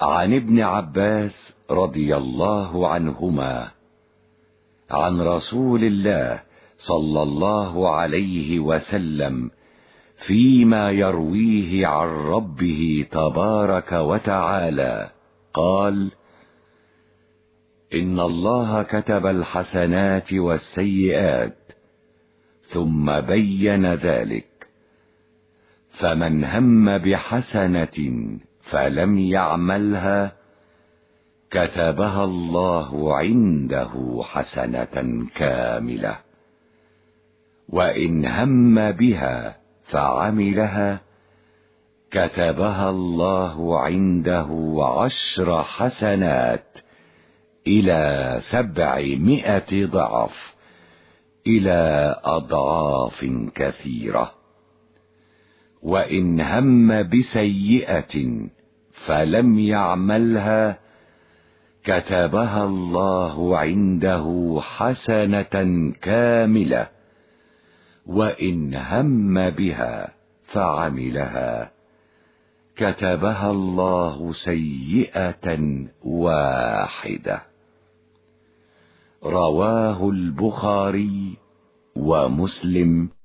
عن ابن عباس رضي الله عنهما عن رسول الله صلى الله عليه وسلم فيما يرويه عن ربه تبارك وتعالى. قال إن الله كتب الحسنات والسيئات ثم بين ذلك فمن هم بحسنة فلم يعملها كتبها الله عنده حسنة كاملة. وإن هم بها فعملها كتبها الله عنده عشر حسنات إلى سبعمائة ضعف إلى أضعاف كثيرة. وإن هم بسيئة فلم يعملها كتبها الله عنده حسنة كاملة وإن هم بها فعملها. كتبها الله سيئة واحدة. رواه البخاري ومسلم.